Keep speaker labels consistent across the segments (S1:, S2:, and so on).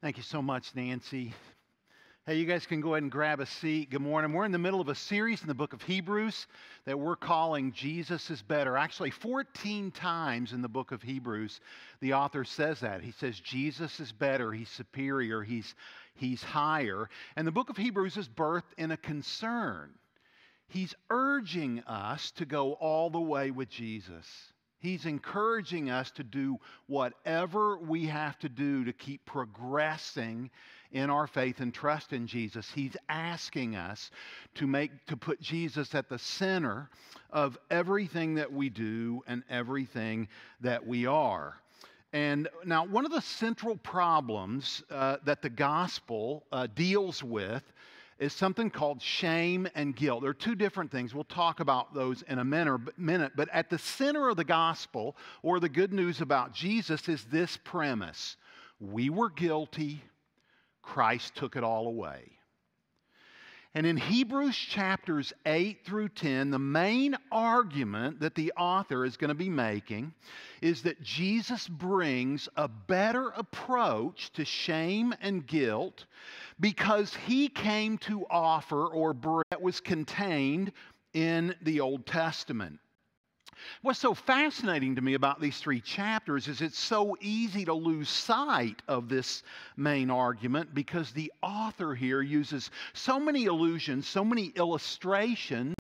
S1: Thank you so much, Nancy. Hey, you guys can go ahead and grab a seat. Good morning. We're in the middle of a series in the book of Hebrews that we're calling Jesus is Better. Actually, 14 times in the book of Hebrews, the author says that. He says Jesus is better, he's superior, he's, he's higher. And the book of Hebrews is birthed in a concern. He's urging us to go all the way with Jesus. He's encouraging us to do whatever we have to do to keep progressing in our faith and trust in Jesus. He's asking us to make to put Jesus at the center of everything that we do and everything that we are. And now, one of the central problems uh, that the gospel uh, deals with is something called shame and guilt. There are two different things. We'll talk about those in a minute. But at the center of the gospel, or the good news about Jesus, is this premise We were guilty, Christ took it all away. And in Hebrews chapters 8 through 10, the main argument that the author is going to be making is that Jesus brings a better approach to shame and guilt because he came to offer or that was contained in the Old Testament. What's so fascinating to me about these three chapters is it's so easy to lose sight of this main argument because the author here uses so many allusions, so many illustrations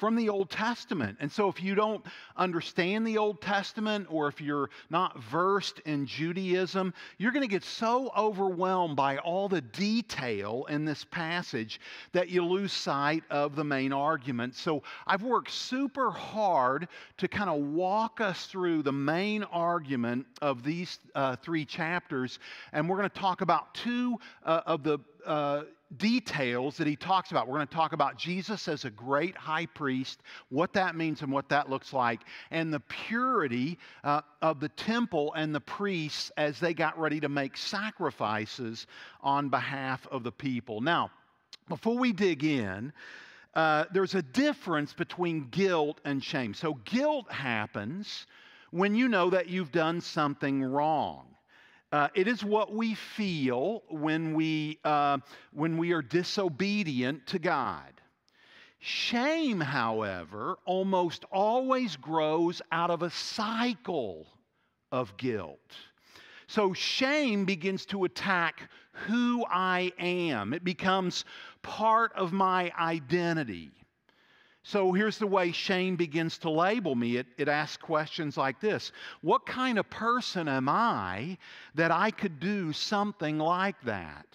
S1: from the Old Testament. And so, if you don't understand the Old Testament or if you're not versed in Judaism, you're going to get so overwhelmed by all the detail in this passage that you lose sight of the main argument. So, I've worked super hard to kind of walk us through the main argument of these uh, three chapters. And we're going to talk about two uh, of the uh, details that he talks about. We're going to talk about Jesus as a great high priest, what that means and what that looks like, and the purity uh, of the temple and the priests as they got ready to make sacrifices on behalf of the people. Now, before we dig in, uh, there's a difference between guilt and shame. So, guilt happens when you know that you've done something wrong. Uh, it is what we feel when we, uh, when we are disobedient to God. Shame, however, almost always grows out of a cycle of guilt. So shame begins to attack who I am, it becomes part of my identity. So here's the way shame begins to label me. It, it asks questions like this What kind of person am I that I could do something like that?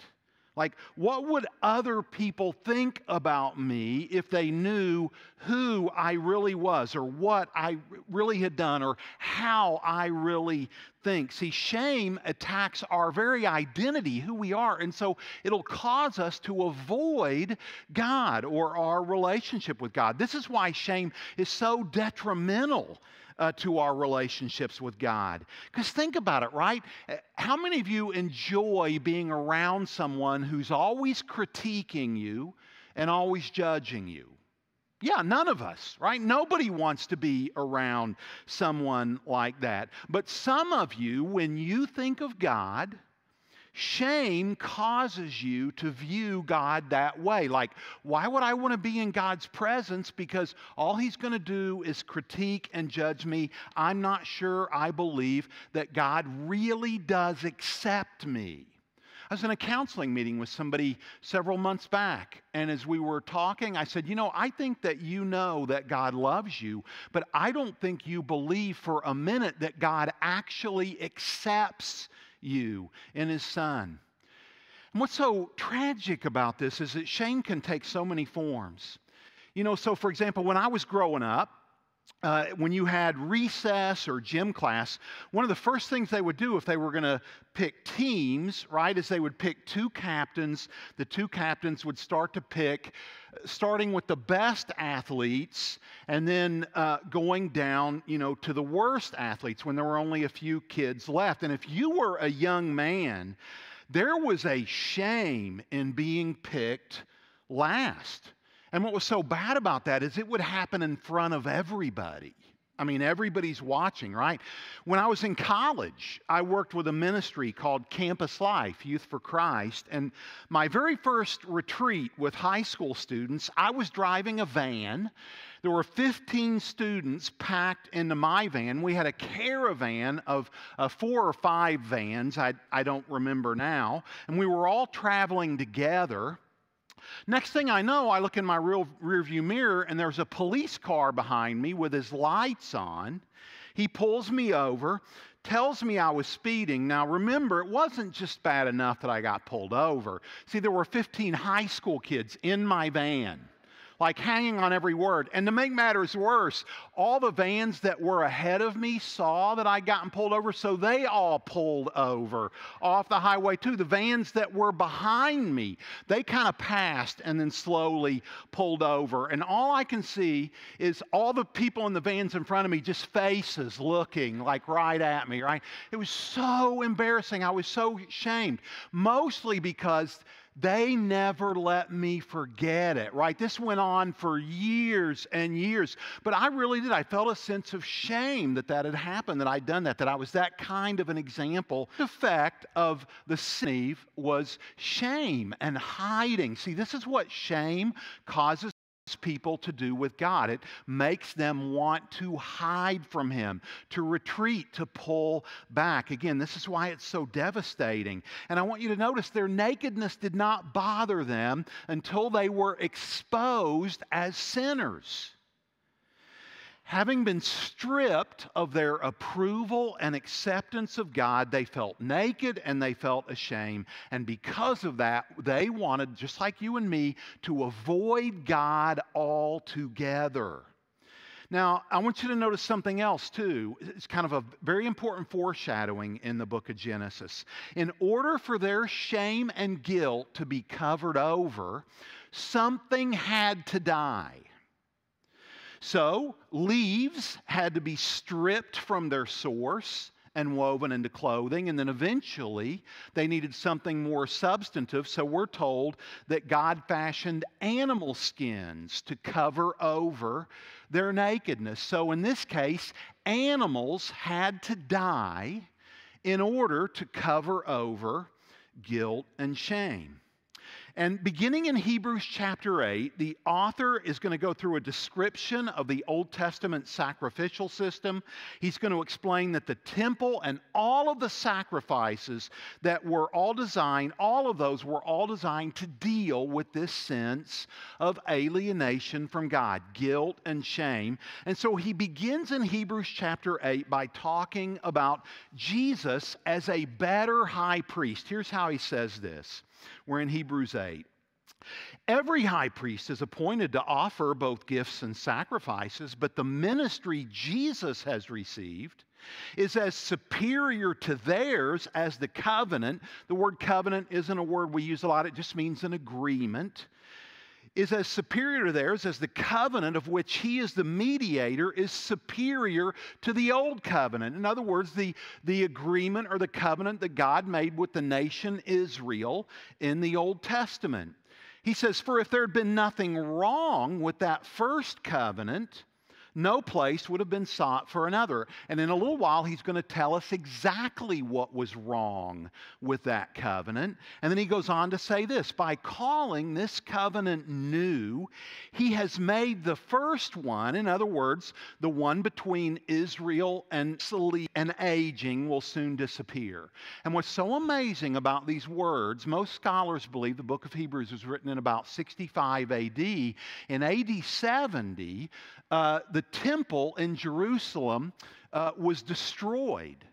S1: Like, what would other people think about me if they knew who I really was, or what I really had done, or how I really think? See, shame attacks our very identity, who we are, and so it'll cause us to avoid God or our relationship with God. This is why shame is so detrimental uh, to our relationships with God. Because think about it, right? Uh, how many of you enjoy being around someone who's always critiquing you and always judging you? Yeah, none of us, right? Nobody wants to be around someone like that. But some of you, when you think of God, Shame causes you to view God that way. Like, why would I want to be in God's presence? Because all He's going to do is critique and judge me. I'm not sure I believe that God really does accept me. I was in a counseling meeting with somebody several months back, and as we were talking, I said, You know, I think that you know that God loves you, but I don't think you believe for a minute that God actually accepts you in his son. And what's so tragic about this is that shame can take so many forms. You know, so for example, when I was growing up, uh, when you had recess or gym class, one of the first things they would do if they were going to pick teams, right, is they would pick two captains. The two captains would start to pick, starting with the best athletes and then uh, going down, you know, to the worst athletes when there were only a few kids left. And if you were a young man, there was a shame in being picked last and what was so bad about that is it would happen in front of everybody. I mean, everybody's watching, right? When I was in college, I worked with a ministry called Campus Life, Youth for Christ. And my very first retreat with high school students, I was driving a van. There were 15 students packed into my van. We had a caravan of uh, four or five vans, I, I don't remember now. And we were all traveling together. Next thing I know, I look in my real rearview mirror and there's a police car behind me with his lights on. He pulls me over, tells me I was speeding. Now, remember, it wasn't just bad enough that I got pulled over. See, there were 15 high school kids in my van like hanging on every word. And to make matters worse, all the vans that were ahead of me saw that I'd gotten pulled over, so they all pulled over off the highway too. The vans that were behind me, they kind of passed and then slowly pulled over. And all I can see is all the people in the vans in front of me, just faces looking like right at me, right? It was so embarrassing. I was so shamed, mostly because they never let me forget it, right? This went on for years and years. But I really did. I felt a sense of shame that that had happened, that I'd done that, that I was that kind of an example. The effect of the sin was shame and hiding. See, this is what shame causes people to do with God. It makes them want to hide from Him, to retreat, to pull back. Again, this is why it's so devastating. And I want you to notice their nakedness did not bother them until they were exposed as sinners having been stripped of their approval and acceptance of God, they felt naked and they felt ashamed. And because of that, they wanted, just like you and me, to avoid God altogether. Now, I want you to notice something else too. It's kind of a very important foreshadowing in the book of Genesis. In order for their shame and guilt to be covered over, something had to die. So, leaves had to be stripped from their source and woven into clothing. And then eventually they needed something more substantive. So we're told that God fashioned animal skins to cover over their nakedness. So in this case, animals had to die in order to cover over guilt and shame. And beginning in Hebrews chapter 8, the author is going to go through a description of the Old Testament sacrificial system. He's going to explain that the temple and all of the sacrifices that were all designed, all of those were all designed to deal with this sense of alienation from God, guilt and shame. And so he begins in Hebrews chapter 8 by talking about Jesus as a better high priest. Here's how he says this. We're in Hebrews 8. Every high priest is appointed to offer both gifts and sacrifices, but the ministry Jesus has received is as superior to theirs as the covenant. The word covenant isn't a word we use a lot, it just means an agreement is as superior to theirs as the covenant of which he is the mediator is superior to the old covenant. In other words, the, the agreement or the covenant that God made with the nation Israel in the Old Testament. He says, For if there had been nothing wrong with that first covenant, no place would have been sought for another. And in a little while, he's going to tell us exactly what was wrong with that covenant. And then he goes on to say this by calling this covenant new, he has made the first one, in other words, the one between Israel and and aging will soon disappear. And what's so amazing about these words, most scholars believe the book of Hebrews was written in about 65 AD. In AD 70, uh, the temple in Jerusalem uh, was destroyed.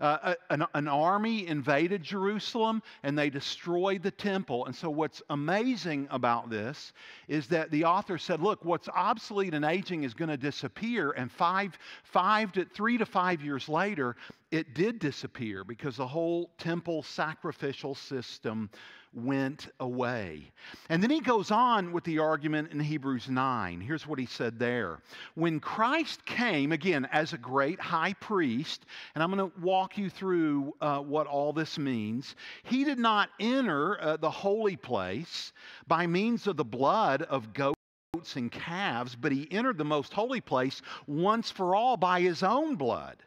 S1: Uh, an, an, army invaded Jerusalem and they destroyed the temple. And so, what's amazing about this is that the author said, Look, what's obsolete and aging is going to disappear. And five, five to three to five years later, it did disappear because the whole temple sacrificial system went away. And then he goes on with the argument in Hebrews 9. Here's what he said there. When Christ came, again, as a great high priest, and I'm going to walk you through uh, what all this means, he did not enter uh, the holy place by means of the blood of goats goats and calves, but he entered the most holy place once for all by his own blood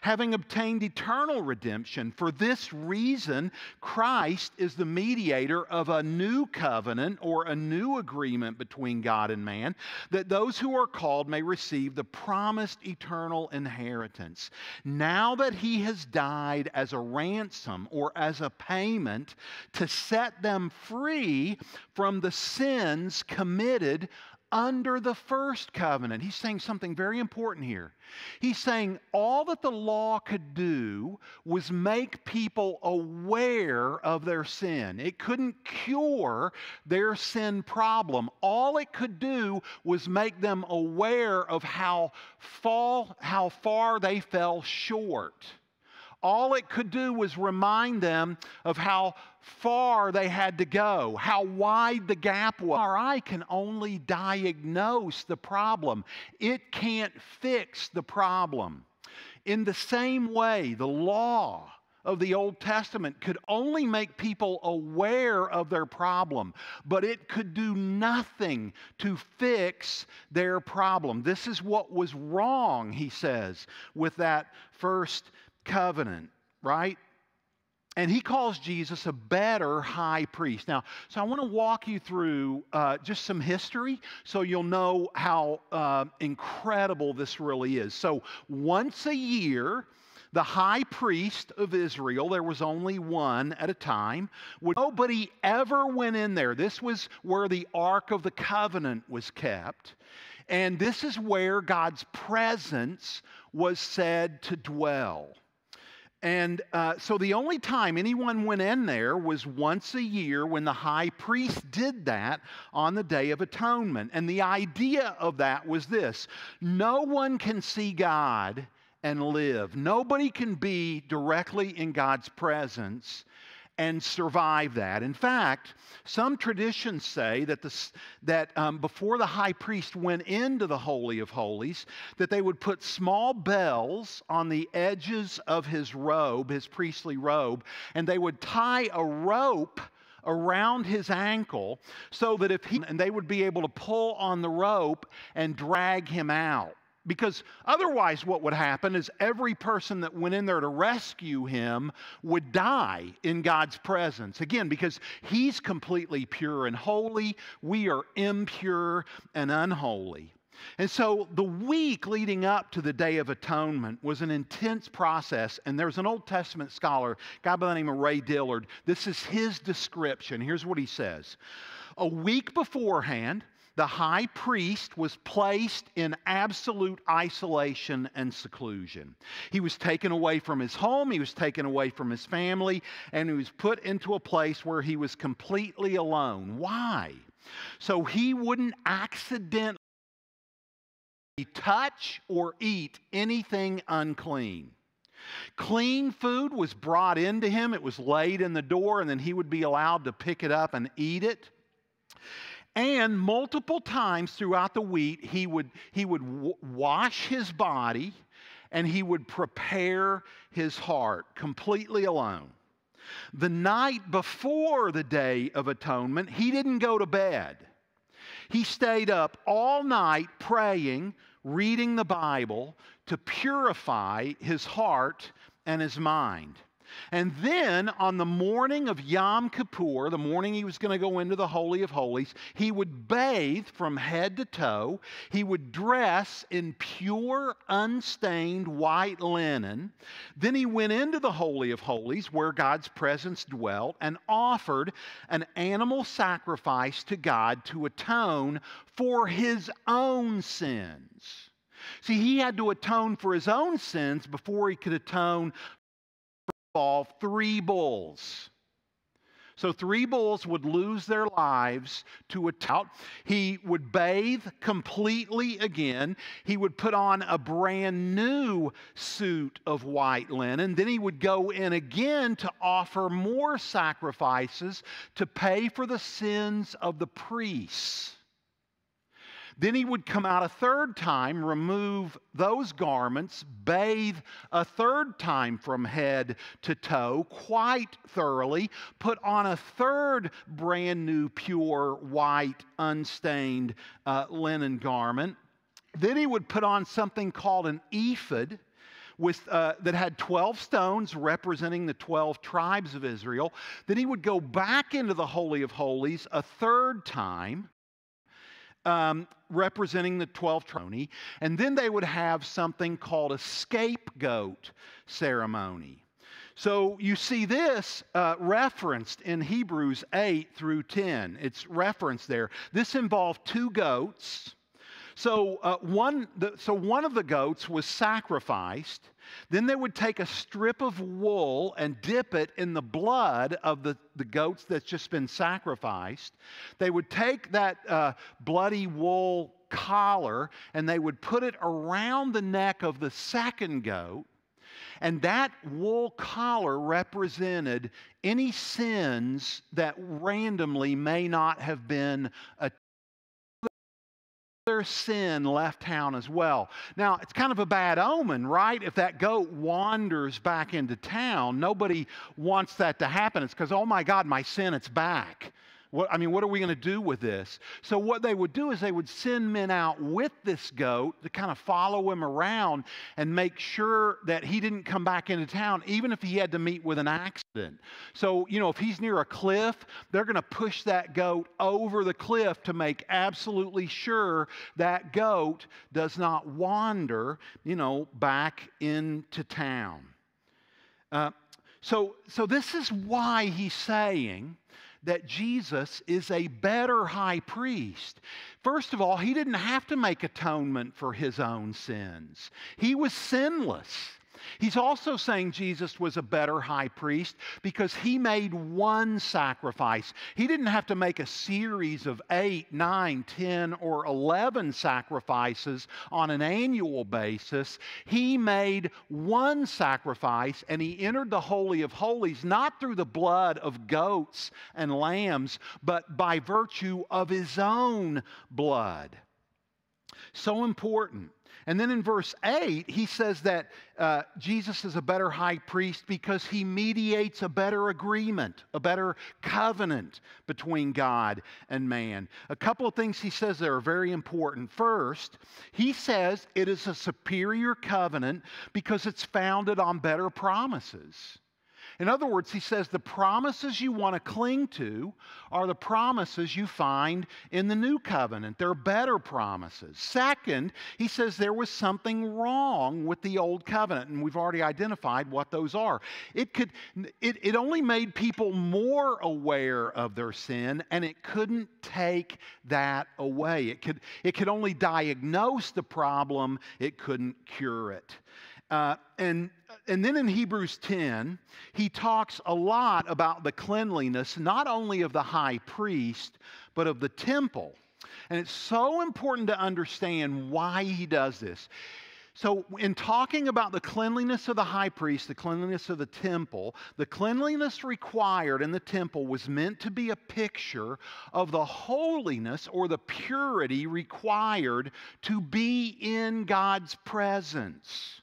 S1: having obtained eternal redemption. For this reason, Christ is the mediator of a new covenant or a new agreement between God and man, that those who are called may receive the promised eternal inheritance. Now that he has died as a ransom or as a payment to set them free from the sins committed under the first covenant. He's saying something very important here. He's saying all that the law could do was make people aware of their sin. It couldn't cure their sin problem. All it could do was make them aware of how, fall, how far they fell short all it could do was remind them of how far they had to go, how wide the gap was. Eye can only diagnose the problem, it can't fix the problem. In the same way, the law of the Old Testament could only make people aware of their problem, but it could do nothing to fix their problem. This is what was wrong, he says, with that first covenant, right? And he calls Jesus a better high priest. Now, so I want to walk you through uh, just some history so you'll know how uh, incredible this really is. So, once a year, the high priest of Israel, there was only one at a time, would, nobody ever went in there. This was where the Ark of the Covenant was kept. And this is where God's presence was said to dwell. And uh, so the only time anyone went in there was once a year when the high priest did that on the Day of Atonement. And the idea of that was this no one can see God and live, nobody can be directly in God's presence and survive that. In fact, some traditions say that, the, that um, before the high priest went into the Holy of Holies, that they would put small bells on the edges of his robe, his priestly robe, and they would tie a rope around his ankle so that if he and they would be able to pull on the rope and drag him out because otherwise, what would happen is every person that went in there to rescue him would die in God's presence. Again, because he's completely pure and holy, we are impure and unholy. And so the week leading up to the Day of Atonement was an intense process. And there's an Old Testament scholar, guy by the name of Ray Dillard. This is his description. Here's what he says A week beforehand, the high priest was placed in absolute isolation and seclusion. He was taken away from his home, he was taken away from his family, and he was put into a place where he was completely alone. Why? So he wouldn't accidentally touch or eat anything unclean. Clean food was brought into him, it was laid in the door, and then he would be allowed to pick it up and eat it. And multiple times throughout the week, he would, he would w- wash his body and he would prepare his heart completely alone. The night before the Day of Atonement, he didn't go to bed. He stayed up all night praying, reading the Bible to purify his heart and his mind. And then on the morning of Yom Kippur, the morning he was going to go into the Holy of Holies, he would bathe from head to toe. He would dress in pure, unstained white linen. Then he went into the Holy of Holies where God's presence dwelt and offered an animal sacrifice to God to atone for his own sins. See, he had to atone for his own sins before he could atone involve three bulls. So, three bulls would lose their lives to a tout. He would bathe completely again. He would put on a brand new suit of white linen. Then he would go in again to offer more sacrifices to pay for the sins of the priests. Then he would come out a third time, remove those garments, bathe a third time from head to toe, quite thoroughly, put on a third brand new, pure, white, unstained uh, linen garment. Then he would put on something called an ephod with, uh, that had 12 stones representing the 12 tribes of Israel. Then he would go back into the Holy of Holies a third time. Um, representing the 12 tribes, and then they would have something called a scapegoat ceremony. So you see this uh, referenced in Hebrews 8 through 10. It's referenced there. This involved two goats so, uh, one, the, so one of the goats was sacrificed. Then they would take a strip of wool and dip it in the blood of the, the goats that's just been sacrificed. They would take that uh, bloody wool collar and they would put it around the neck of the second goat. And that wool collar represented any sins that randomly may not have been sin left town as well. Now, it's kind of a bad omen, right? If that goat wanders back into town, nobody wants that to happen. It's because, oh my God, my sin, it's back. What, I mean, what are we going to do with this? So, what they would do is they would send men out with this goat to kind of follow him around and make sure that he didn't come back into town, even if he had to meet with an accident. So, you know, if he's near a cliff, they're going to push that goat over the cliff to make absolutely sure that goat does not wander, you know, back into town. Uh, so, so, this is why he's saying that Jesus is a better high priest. First of all, he didn't have to make atonement for his own sins, he was sinless. He's also saying Jesus was a better high priest because he made one sacrifice. He didn't have to make a series of eight, nine, ten, or 11 sacrifices on an annual basis. He made one sacrifice and he entered the Holy of Holies not through the blood of goats and lambs, but by virtue of his own blood. So important. And then in verse 8, he says that uh, Jesus is a better high priest because he mediates a better agreement, a better covenant between God and man. A couple of things he says that are very important. First, he says it is a superior covenant because it's founded on better promises. In other words, he says the promises you want to cling to are the promises you find in the new covenant. They're better promises. Second, he says there was something wrong with the old covenant, and we've already identified what those are. It, could, it, it only made people more aware of their sin, and it couldn't take that away. It could, it could only diagnose the problem, it couldn't cure it. Uh, and, and then in Hebrews 10, he talks a lot about the cleanliness, not only of the high priest, but of the temple. And it's so important to understand why he does this. So, in talking about the cleanliness of the high priest, the cleanliness of the temple, the cleanliness required in the temple was meant to be a picture of the holiness or the purity required to be in God's presence.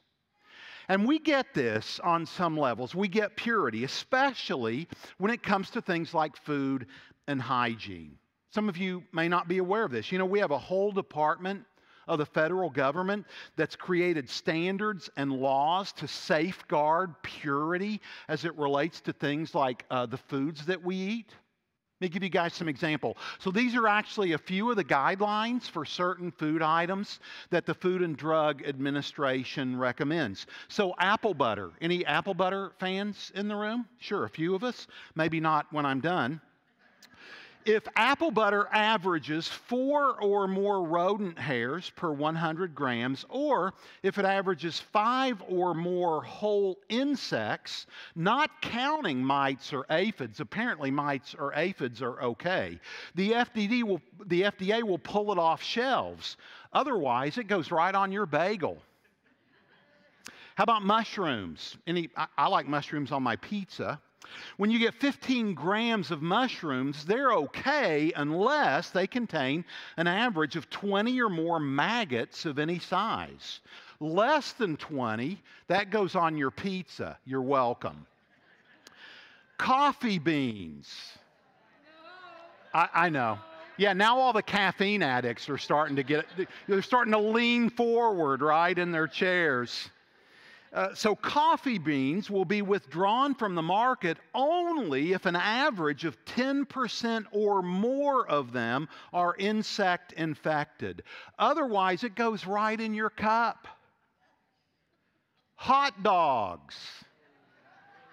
S1: And we get this on some levels. We get purity, especially when it comes to things like food and hygiene. Some of you may not be aware of this. You know, we have a whole department of the federal government that's created standards and laws to safeguard purity as it relates to things like uh, the foods that we eat. Let me give you guys some example. So these are actually a few of the guidelines for certain food items that the Food and Drug Administration recommends. So apple butter. Any apple butter fans in the room? Sure, a few of us. Maybe not when I'm done if apple butter averages four or more rodent hairs per 100 grams, or if it averages five or more whole insects, not counting mites or aphids, apparently mites or aphids are okay, the FDA will, the FDA will pull it off shelves. Otherwise, it goes right on your bagel. How about mushrooms? Any, I, I like mushrooms on my pizza. When you get 15 grams of mushrooms, they're okay unless they contain an average of 20 or more maggots of any size. Less than 20, that goes on your pizza. You're welcome. Coffee beans. I, I know. Yeah, now all the caffeine addicts are starting to get, they're starting to lean forward, right, in their chairs. Uh, so, coffee beans will be withdrawn from the market only if an average of 10% or more of them are insect infected. Otherwise, it goes right in your cup. Hot dogs.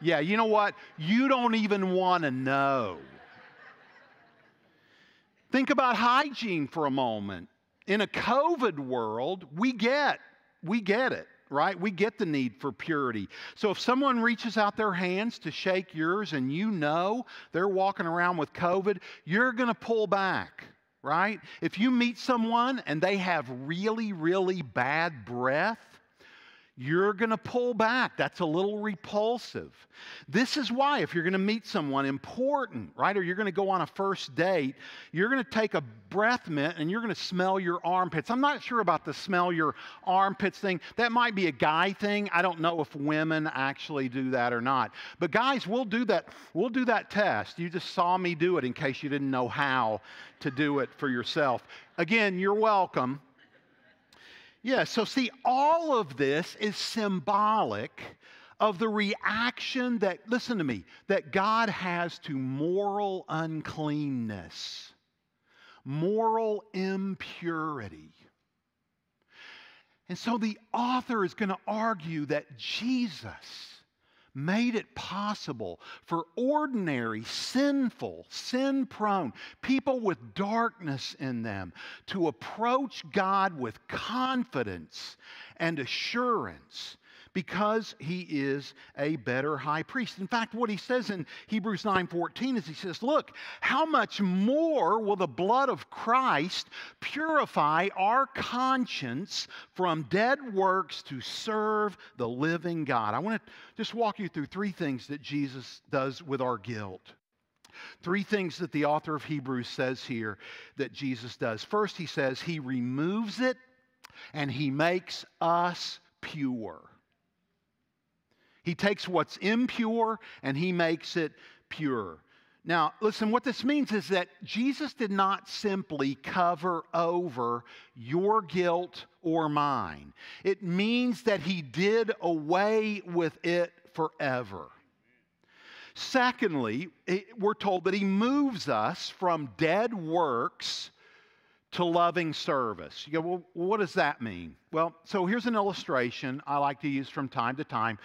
S1: Yeah, you know what? You don't even want to know. Think about hygiene for a moment. In a COVID world, we get, we get it, right? We get the need for purity. So if someone reaches out their hands to shake yours and you know they're walking around with COVID, you're going to pull back, right? If you meet someone and they have really, really bad breath, you're going to pull back. That's a little repulsive. This is why, if you're going to meet someone important, right, or you're going to go on a first date, you're going to take a breath mint and you're going to smell your armpits. I'm not sure about the smell your armpits thing. That might be a guy thing. I don't know if women actually do that or not. But guys, we'll do that. We'll do that test. You just saw me do it in case you didn't know how to do it for yourself. Again, you're welcome. Yeah, so see, all of this is symbolic of the reaction that, listen to me, that God has to moral uncleanness, moral impurity. And so the author is going to argue that Jesus made it possible for ordinary, sinful, sin prone people with darkness in them to approach God with confidence and assurance because he is a better high priest. In fact, what he says in Hebrews 9:14 is he says, "Look, how much more will the blood of Christ purify our conscience from dead works to serve the living God?" I want to just walk you through three things that Jesus does with our guilt. Three things that the author of Hebrews says here that Jesus does. First, he says he removes it and he makes us pure. He takes what's impure and he makes it pure. Now, listen, what this means is that Jesus did not simply cover over your guilt or mine. It means that he did away with it forever. Secondly, we're told that he moves us from dead works to loving service. You go, well, what does that mean? Well, so here's an illustration I like to use from time to time.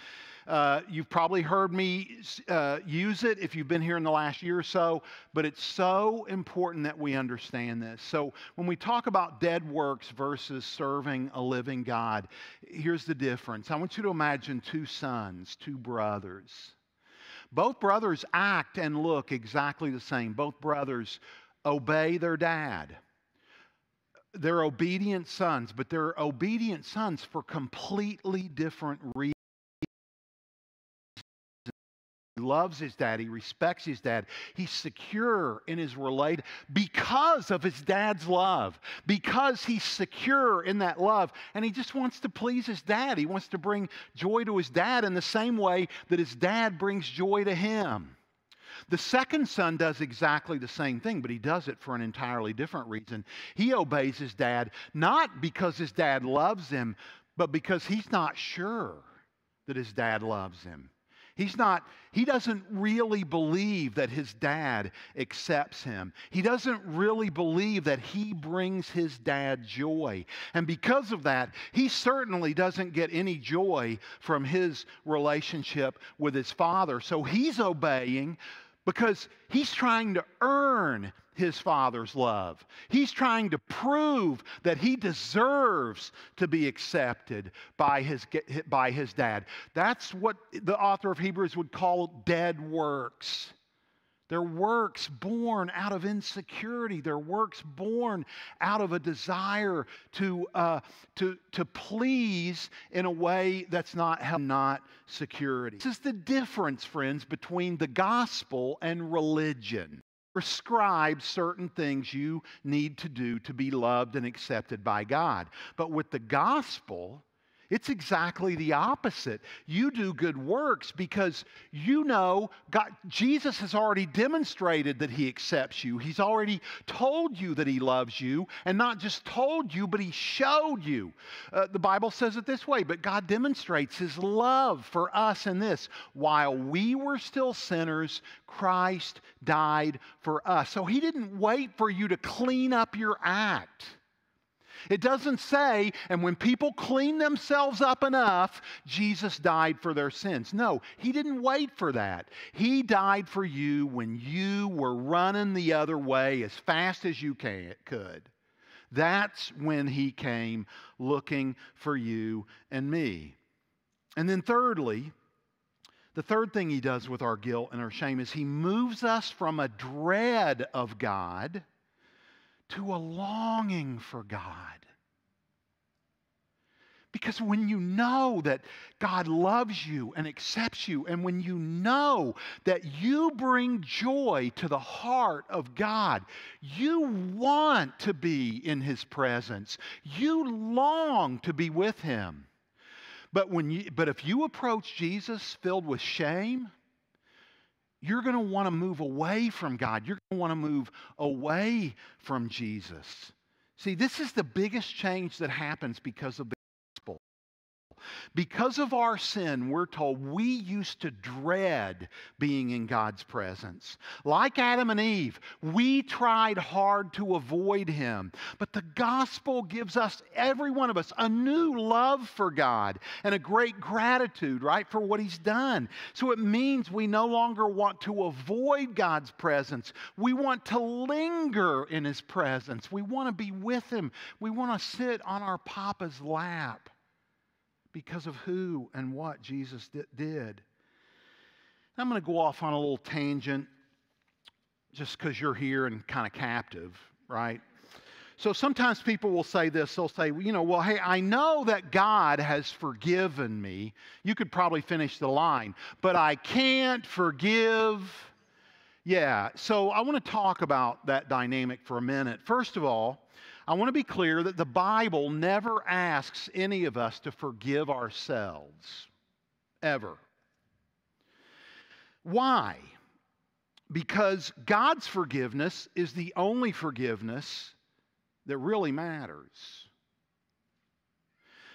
S1: Uh, you've probably heard me uh, use it if you've been here in the last year or so, but it's so important that we understand this. So, when we talk about dead works versus serving a living God, here's the difference. I want you to imagine two sons, two brothers. Both brothers act and look exactly the same. Both brothers obey their dad they're obedient sons, but they're obedient sons for completely different reasons. He loves his dad. He respects his dad. He's secure in his relate because of his dad's love, because he's secure in that love. And he just wants to please his dad. He wants to bring joy to his dad in the same way that his dad brings joy to him. The second son does exactly the same thing, but he does it for an entirely different reason. He obeys his dad not because his dad loves him, but because he's not sure that his dad loves him. He's not, he doesn't really believe that his dad accepts him. He doesn't really believe that he brings his dad joy. And because of that, he certainly doesn't get any joy from his relationship with his father. So he's obeying because he's trying to earn his father's love. He's trying to prove that he deserves to be accepted by his, by his dad. That's what the author of Hebrews would call dead works. They're works born out of insecurity. They're works born out of a desire to, uh, to, to please in a way that's not, not security. This is the difference, friends, between the gospel and religion prescribe certain things you need to do to be loved and accepted by God. But with the gospel, it's exactly the opposite. You do good works because you know God, Jesus has already demonstrated that He accepts you. He's already told you that He loves you, and not just told you, but He showed you. Uh, the Bible says it this way, but God demonstrates His love for us in this. While we were still sinners, Christ died for us. So He didn't wait for you to clean up your act. It doesn't say, and when people clean themselves up enough, Jesus died for their sins. No, he didn't wait for that. He died for you when you were running the other way as fast as you can, could. That's when he came looking for you and me. And then, thirdly, the third thing he does with our guilt and our shame is he moves us from a dread of God to a longing for God. Because when you know that God loves you and accepts you, and when you know that you bring joy to the heart of God, you want to be in His presence. You long to be with Him. But, when you, but if you approach Jesus filled with shame, you're going to want to move away from God. You're going to want to move away from Jesus. See, this is the biggest change that happens because of the because of our sin, we're told we used to dread being in God's presence. Like Adam and Eve, we tried hard to avoid Him. But the gospel gives us, every one of us, a new love for God and a great gratitude, right, for what He's done. So it means we no longer want to avoid God's presence. We want to linger in His presence. We want to be with Him. We want to sit on our Papa's lap because of who and what Jesus did. I'm going to go off on a little tangent just because you're here and kind of captive, right? So sometimes people will say this. They'll say, you know, well, hey, I know that God has forgiven me. You could probably finish the line, but I can't forgive. Yeah, so I want to talk about that dynamic for a minute. First of all, I want to be clear that the Bible never asks any of us to forgive ourselves, ever. Why? Because God's forgiveness is the only forgiveness that really matters.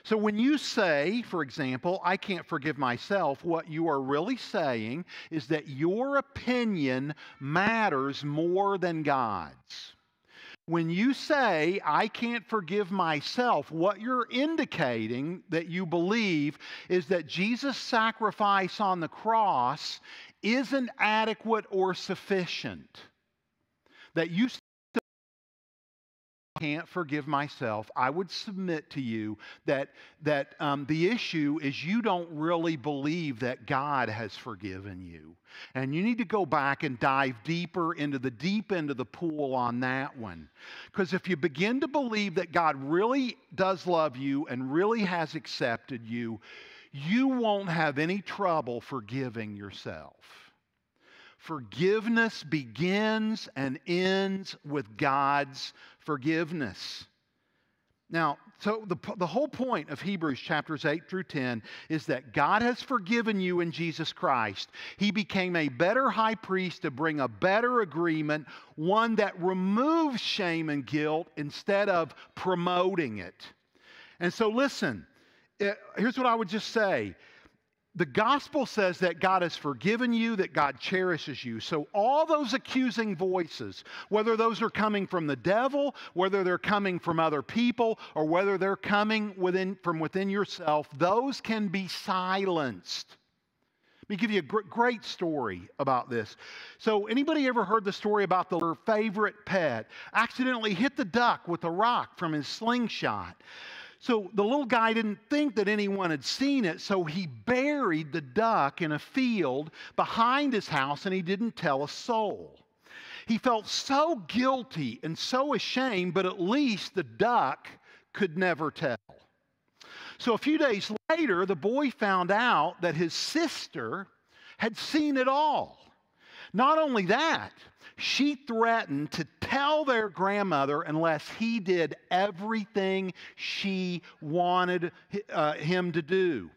S1: So when you say, for example, I can't forgive myself, what you are really saying is that your opinion matters more than God's. When you say, I can't forgive myself, what you're indicating that you believe is that Jesus' sacrifice on the cross isn't adequate or sufficient. That you can't forgive myself, I would submit to you that, that um, the issue is you don't really believe that God has forgiven you. And you need to go back and dive deeper into the deep end of the pool on that one. Because if you begin to believe that God really does love you and really has accepted you, you won't have any trouble forgiving yourself. Forgiveness begins and ends with God's forgiveness. Now, so the, the whole point of Hebrews chapters 8 through 10 is that God has forgiven you in Jesus Christ. He became a better high priest to bring a better agreement, one that removes shame and guilt instead of promoting it. And so, listen, eh, here's what I would just say the gospel says that God has forgiven you, that God cherishes you. So, all those accusing voices, whether those are coming from the devil, whether they're coming from other people, or whether they're coming within, from within yourself, those can be silenced. Let me give you a great story about this. So, anybody ever heard the story about the favorite pet accidentally hit the duck with a rock from his slingshot? So the little guy didn't think that anyone had seen it, so he buried the duck in a field behind his house and he didn't tell a soul. He felt so guilty and so ashamed, but at least the duck could never tell. So a few days later, the boy found out that his sister had seen it all. Not only that, she threatened to tell their grandmother unless he did everything she wanted uh, him to do.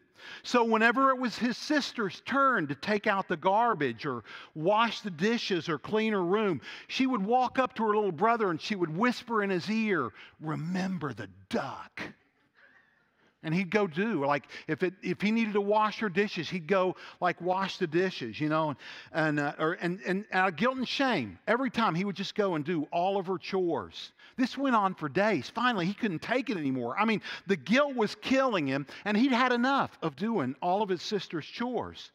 S1: So, whenever it was his sister's turn to take out the garbage or wash the dishes or clean her room, she would walk up to her little brother and she would whisper in his ear, Remember the duck. And he'd go do like if it if he needed to wash her dishes, he'd go like wash the dishes, you know, and uh, or and and out of guilt and shame, every time he would just go and do all of her chores. This went on for days. Finally, he couldn't take it anymore. I mean, the guilt was killing him, and he'd had enough of doing all of his sister's chores.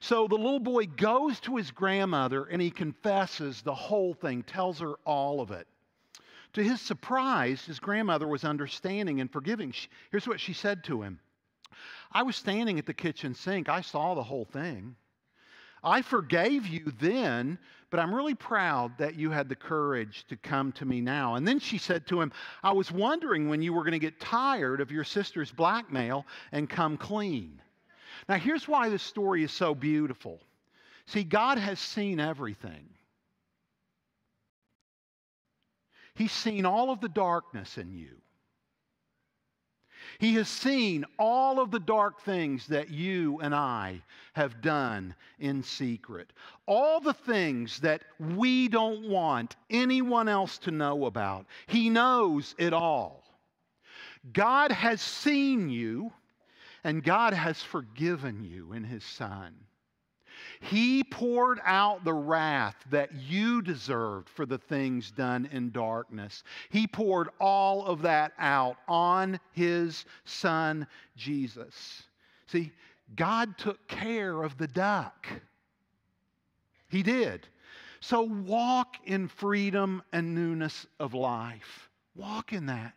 S1: So the little boy goes to his grandmother and he confesses the whole thing, tells her all of it. To his surprise, his grandmother was understanding and forgiving. She, here's what she said to him I was standing at the kitchen sink, I saw the whole thing. I forgave you then, but I'm really proud that you had the courage to come to me now. And then she said to him, I was wondering when you were going to get tired of your sister's blackmail and come clean. Now, here's why this story is so beautiful. See, God has seen everything. He's seen all of the darkness in you. He has seen all of the dark things that you and I have done in secret. All the things that we don't want anyone else to know about. He knows it all. God has seen you, and God has forgiven you in His Son. He poured out the wrath that you deserved for the things done in darkness. He poured all of that out on his son, Jesus. See, God took care of the duck. He did. So walk in freedom and newness of life. Walk in that.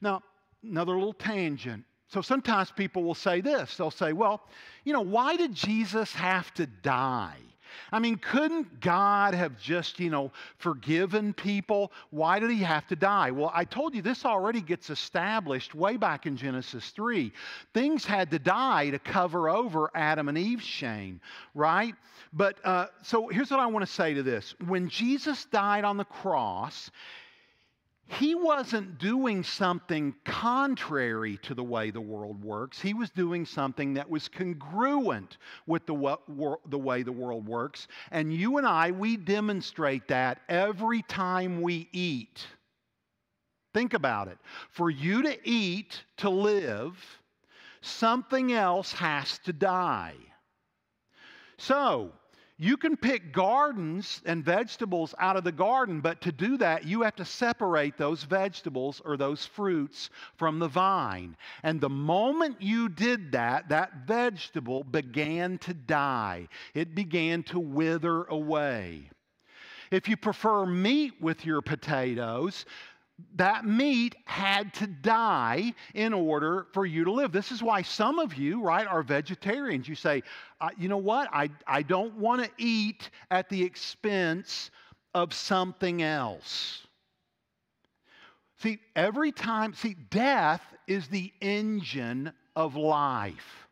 S1: Now, another little tangent. So sometimes people will say this they'll say, well, you know, why did Jesus have to die? I mean, couldn't God have just, you know, forgiven people? Why did he have to die? Well, I told you this already gets established way back in Genesis 3. Things had to die to cover over Adam and Eve's shame, right? But uh, so here's what I want to say to this. When Jesus died on the cross, he wasn't doing something contrary to the way the world works. He was doing something that was congruent with the, the way the world works. And you and I, we demonstrate that every time we eat. Think about it. For you to eat, to live, something else has to die. So, you can pick gardens and vegetables out of the garden, but to do that, you have to separate those vegetables or those fruits from the vine. And the moment you did that, that vegetable began to die, it began to wither away. If you prefer meat with your potatoes, that meat had to die in order for you to live. This is why some of you, right, are vegetarians. You say, uh, you know what? I, I don't want to eat at the expense of something else. See, every time, see, death is the engine of life.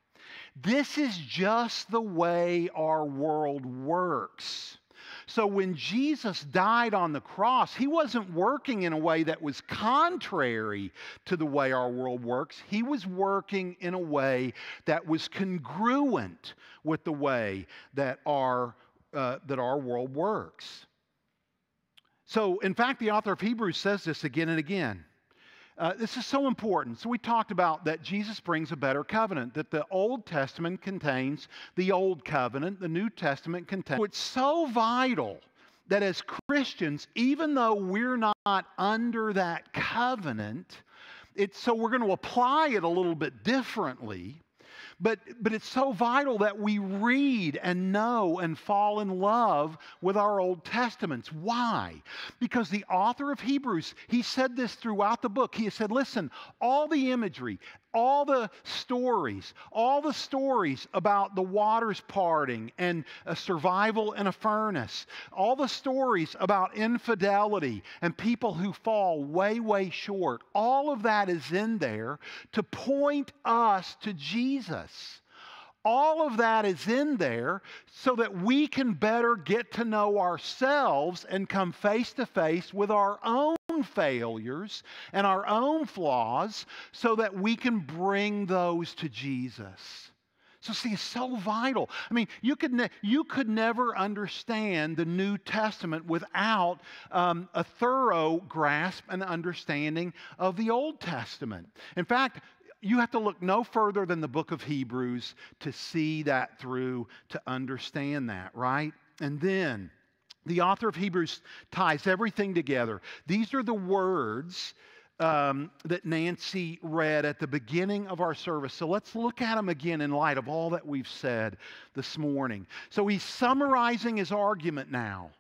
S1: This is just the way our world works. So when Jesus died on the cross, he wasn't working in a way that was contrary to the way our world works. He was working in a way that was congruent with the way that our, uh, that our world works. So, in fact, the author of Hebrews says this again and again. Uh, this is so important. So, we talked about that Jesus brings a better covenant, that the Old Testament contains the Old Covenant, the New Testament contains. So it's so vital that as Christians, even though we're not under that covenant, it's, so we're going to apply it a little bit differently. But, but it's so vital that we read and know and fall in love with our Old Testaments. Why? Because the author of Hebrews, he said this throughout the book. He said, listen, all the imagery, all the stories, all the stories about the waters parting and a survival in a furnace, all the stories about infidelity and people who fall way, way short, all of that is in there to point us to Jesus. All of that is in there so that we can better get to know ourselves and come face to face with our own failures and our own flaws so that we can bring those to Jesus. So, see, it's so vital. I mean, you could, ne- you could never understand the New Testament without um, a thorough grasp and understanding of the Old Testament. In fact, you have to look no further than the book of Hebrews to see that through, to understand that, right? And then the author of Hebrews ties everything together. These are the words um, that Nancy read at the beginning of our service. So let's look at them again in light of all that we've said this morning. So he's summarizing his argument now.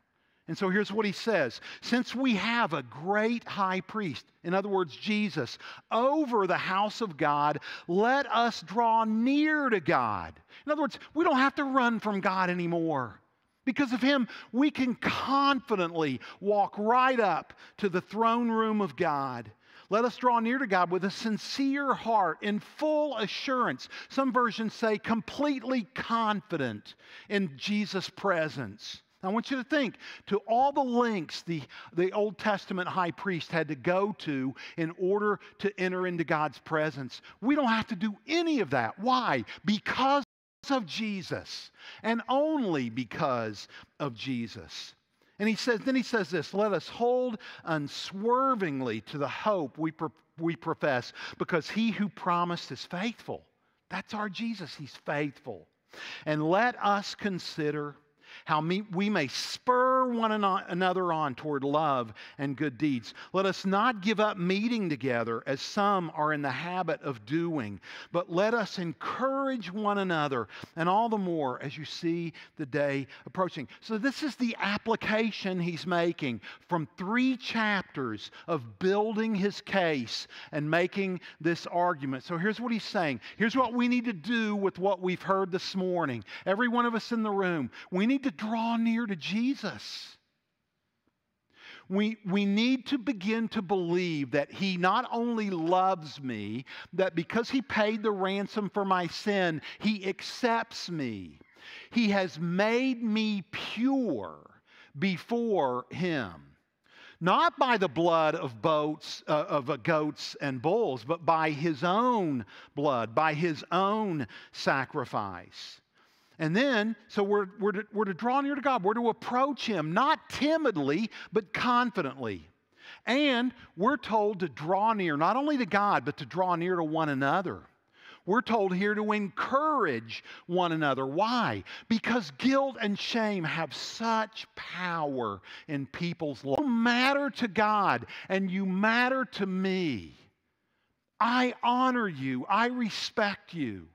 S1: And so here's what he says Since we have a great high priest, in other words, Jesus, over the house of God, let us draw near to God. In other words, we don't have to run from God anymore. Because of him, we can confidently walk right up to the throne room of God. Let us draw near to God with a sincere heart, in full assurance. Some versions say completely confident in Jesus' presence. I want you to think to all the lengths the, the Old Testament high priest had to go to in order to enter into God's presence. We don't have to do any of that. Why? Because of Jesus, and only because of Jesus. And he says, then he says this let us hold unswervingly to the hope we, pro- we profess, because he who promised is faithful. That's our Jesus, he's faithful. And let us consider how we may spur one another on toward love and good deeds. Let us not give up meeting together as some are in the habit of doing, but let us encourage one another, and all the more as you see the day approaching. So, this is the application he's making from three chapters of building his case and making this argument. So, here's what he's saying here's what we need to do with what we've heard this morning. Every one of us in the room, we need to draw near to Jesus. We, we need to begin to believe that He not only loves me, that because He paid the ransom for my sin, He accepts me. He has made me pure before Him. Not by the blood of, boats, uh, of uh, goats and bulls, but by His own blood, by His own sacrifice. And then, so we're, we're, to, we're to draw near to God. We're to approach Him, not timidly, but confidently. And we're told to draw near, not only to God, but to draw near to one another. We're told here to encourage one another. Why? Because guilt and shame have such power in people's lives. You matter to God and you matter to me. I honor you. I respect you.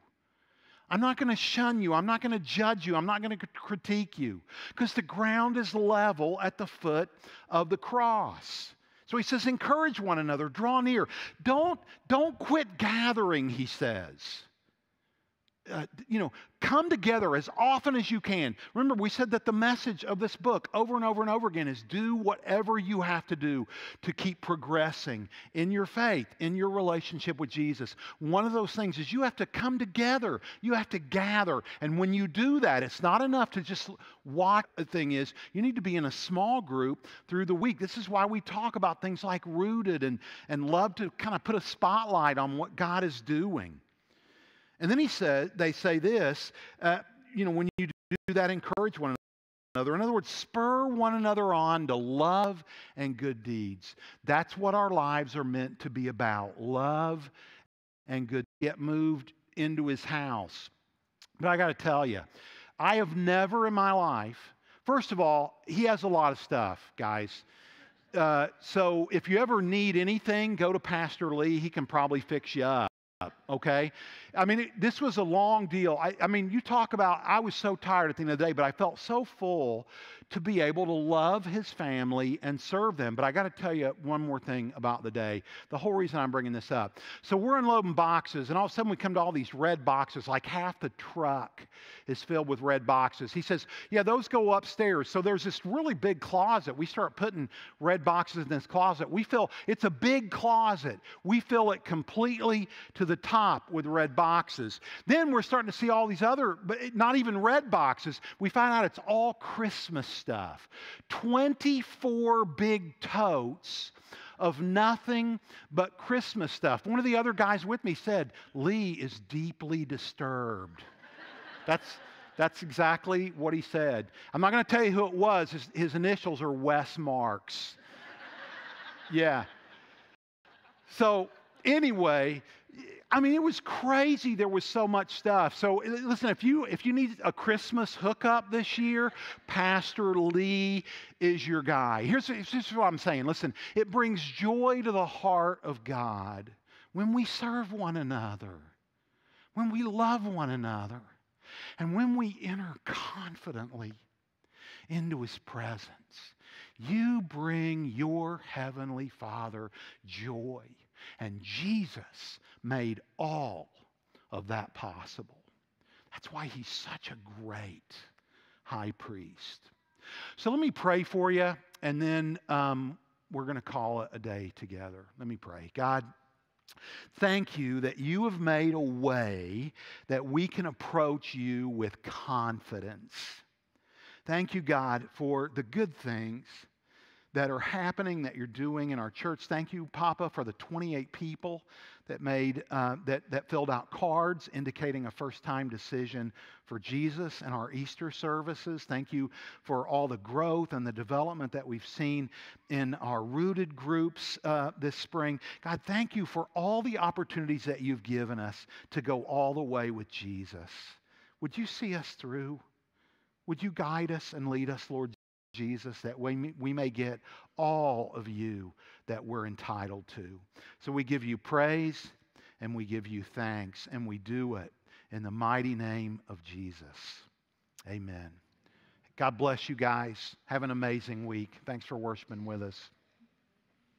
S1: I'm not going to shun you. I'm not going to judge you. I'm not going to critique you because the ground is level at the foot of the cross. So he says, encourage one another, draw near. Don't, don't quit gathering, he says uh, you know, come together as often as you can. Remember, we said that the message of this book over and over and over again is do whatever you have to do to keep progressing in your faith, in your relationship with Jesus. One of those things is you have to come together, you have to gather. And when you do that, it's not enough to just watch. The thing is, you need to be in a small group through the week. This is why we talk about things like rooted and, and love to kind of put a spotlight on what God is doing. And then he said, they say this, uh, you know, when you do that, encourage one another. In other words, spur one another on to love and good deeds. That's what our lives are meant to be about love and good. Get moved into his house. But I got to tell you, I have never in my life, first of all, he has a lot of stuff, guys. Uh, so if you ever need anything, go to Pastor Lee. He can probably fix you up. okay? I mean, it, this was a long deal. I, I, mean, you talk about, I was so tired at the end of the day, but I felt so full to be able to love his family and serve them. But I got to tell you one more thing about the day. The whole reason I'm bringing this up. So we're unloading boxes, and all of a sudden we come to all these red boxes, like half the truck is filled with red boxes. He says, Yeah, those go upstairs. So there's this really big closet. We start putting red boxes in this closet. We fill, it's a big closet. We fill it completely to the top with red boxes. Then we're starting to see all these other, but not even red boxes. We find out it's all Christmas stuff. 24 big totes of nothing but Christmas stuff. One of the other guys with me said, Lee is deeply disturbed. That's, that's exactly what he said. I'm not going to tell you who it was. His, his initials are Wes Marks. yeah. So, anyway, I mean, it was crazy. There was so much stuff. So listen, if you if you need a Christmas hookup this year, Pastor Lee is your guy. Here's, here's what I'm saying. Listen, it brings joy to the heart of God when we serve one another, when we love one another, and when we enter confidently into His presence. You bring your heavenly Father joy. And Jesus made all of that possible. That's why he's such a great high priest. So let me pray for you, and then um, we're going to call it a day together. Let me pray. God, thank you that you have made a way that we can approach you with confidence. Thank you, God, for the good things that are happening that you're doing in our church. Thank you, Papa, for the 28 people that made uh, that that filled out cards indicating a first-time decision for Jesus and our Easter services. Thank you for all the growth and the development that we've seen in our rooted groups uh, this spring. God, thank you for all the opportunities that you've given us to go all the way with Jesus. Would you see us through? Would you guide us and lead us, Lord Jesus, that we, we may get all of you that we're entitled to. So we give you praise and we give you thanks, and we do it in the mighty name of Jesus. Amen. God bless you guys. Have an amazing week. Thanks for worshiping with us.